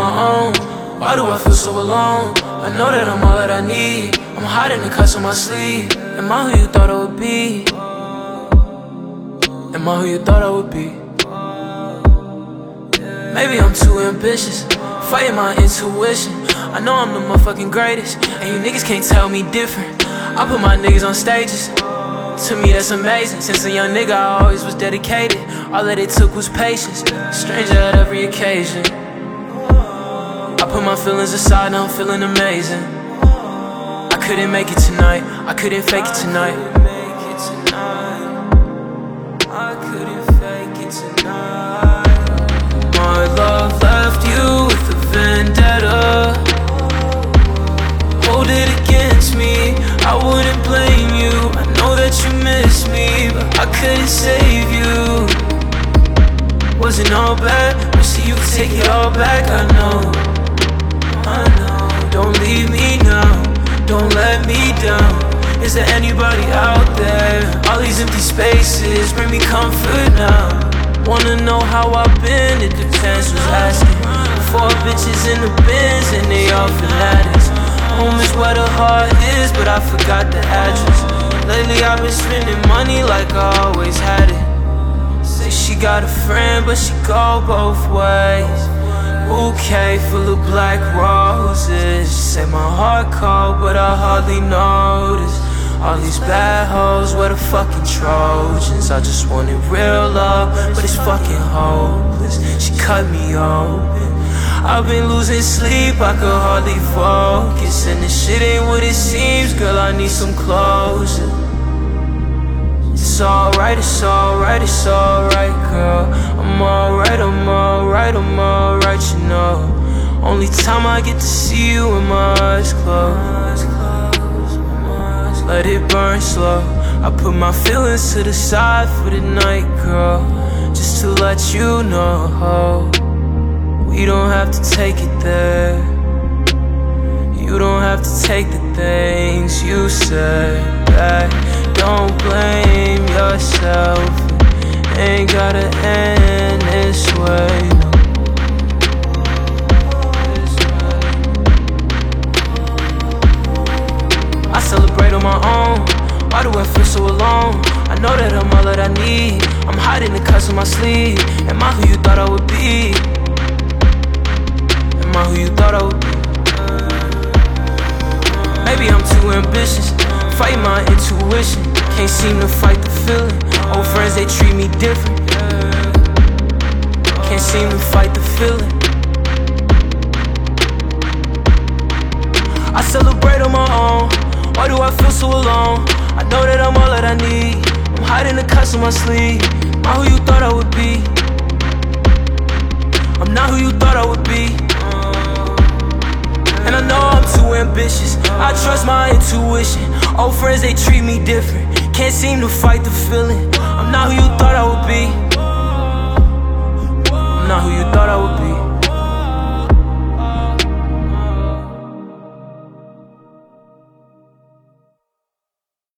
my own. Why do I feel so alone? I know that I'm all that I need. I'm hiding the cuts on my sleeve. Am I who you thought I would be? Am I who you thought I would be? Maybe I'm too ambitious, fighting my intuition. I know I'm the motherfucking greatest, and you niggas can't tell me different. I put my niggas on stages. To me, that's amazing. Since a young nigga, I always was dedicated. All that it took was patience. Stranger at every occasion. I put my feelings aside, now I'm feeling amazing. I couldn't make it tonight. I couldn't fake it tonight. My love left you with a vendetta. Hold it against me. I wouldn't blame you. I know that you miss me, but I couldn't save you. Wasn't all bad, see you take it all back. I know. Don't leave me now. Don't let me down. Is there anybody out there? All these empty spaces bring me comfort now. Wanna know how I've been? It depends who's asking. Four bitches in the bins and they all fanatics. Home is where the heart is, but I forgot the address. Lately I've been spending money like I always had it. Say she got a friend, but she go both ways. Bouquet full of black roses. Say my heart cold, but I hardly notice. All these bad hoes were the fucking Trojans. I just wanted real love, but it's fucking hopeless. She cut me open. I've been losing sleep, I could hardly focus. And this shit ain't what it seems, girl. I need some closure. It's alright, it's alright, it's alright, girl. I'm alright, I'm alright, I'm alright, you know. Only time I get to see you when my eyes close. Let it burn slow. I put my feelings to the side for the night, girl. Just to let you know. We don't have to take it there. You don't have to take the things you said back. Don't blame yourself. Ain't gotta end this way. On my own. Why do I feel so alone? I know that I'm all that I need. I'm hiding the cuts on my sleeve. Am I who you thought I would be? Am I who you thought I would be? Maybe I'm too ambitious, fight my intuition. Can't seem to fight the feeling. Old friends, they treat me different. Can't seem to fight the feeling. I celebrate on my own. Why do I feel so alone? I know that I'm all that I need. I'm hiding the cuts on my sleeve. Not who you thought I would be. I'm not who you thought I would be. And I know I'm too ambitious. I trust my intuition. Old friends, they treat me different. Can't seem to fight the feeling. I'm not who you thought I would be. I'm not who you thought I would be.